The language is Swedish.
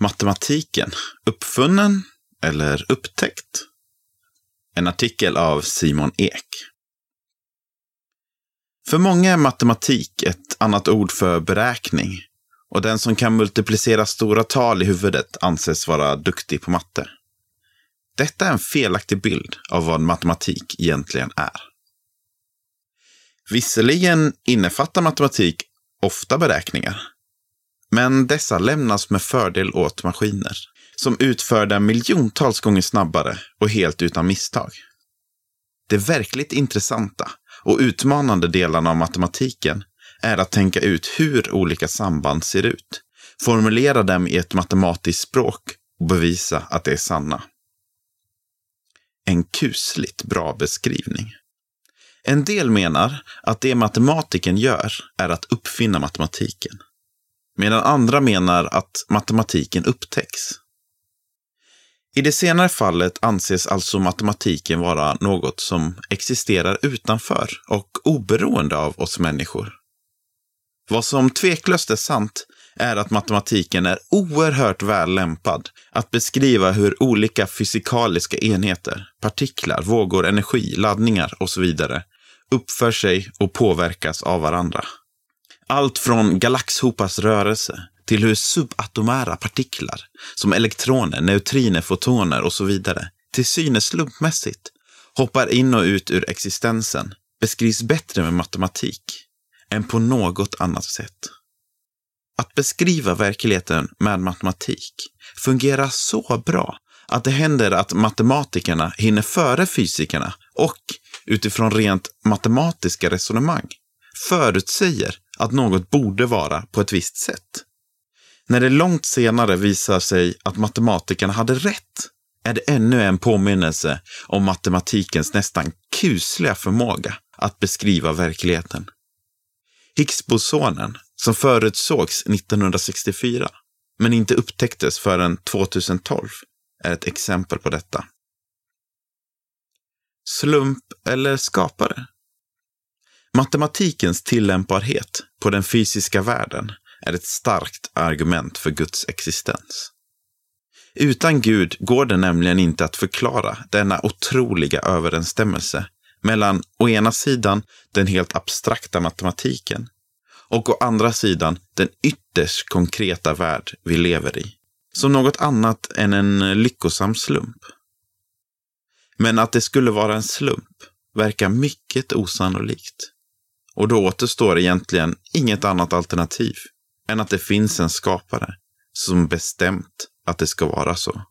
Matematiken, uppfunnen eller upptäckt? En artikel av Simon Ek. För många är matematik ett annat ord för beräkning och den som kan multiplicera stora tal i huvudet anses vara duktig på matte. Detta är en felaktig bild av vad matematik egentligen är. Visserligen innefattar matematik ofta beräkningar, men dessa lämnas med fördel åt maskiner som utför dem miljontals gånger snabbare och helt utan misstag. Det verkligt intressanta och utmanande delarna av matematiken är att tänka ut hur olika samband ser ut, formulera dem i ett matematiskt språk och bevisa att de är sanna. En kusligt bra beskrivning. En del menar att det matematiken gör är att uppfinna matematiken. Medan andra menar att matematiken upptäcks. I det senare fallet anses alltså matematiken vara något som existerar utanför och oberoende av oss människor. Vad som tveklöst är sant är att matematiken är oerhört väl lämpad att beskriva hur olika fysikaliska enheter, partiklar, vågor, energi, laddningar och så vidare uppför sig och påverkas av varandra. Allt från galaxhopas rörelse till hur subatomära partiklar, som elektroner, neutriner, fotoner och så vidare, till synes slumpmässigt hoppar in och ut ur existensen beskrivs bättre med matematik än på något annat sätt. Att beskriva verkligheten med matematik fungerar så bra att det händer att matematikerna hinner före fysikerna och utifrån rent matematiska resonemang förutsäger att något borde vara på ett visst sätt. När det långt senare visar sig att matematikerna hade rätt är det ännu en påminnelse om matematikens nästan kusliga förmåga att beskriva verkligheten. Higgsbosonen, som förutsågs 1964, men inte upptäcktes förrän 2012, är ett exempel på detta. Slump eller skapare? Matematikens tillämpbarhet på den fysiska världen är ett starkt argument för Guds existens. Utan Gud går det nämligen inte att förklara denna otroliga överensstämmelse mellan å ena sidan den helt abstrakta matematiken och å andra sidan den ytterst konkreta värld vi lever i. Som något annat än en lyckosam slump. Men att det skulle vara en slump verkar mycket osannolikt. Och då återstår egentligen inget annat alternativ än att det finns en skapare som bestämt att det ska vara så.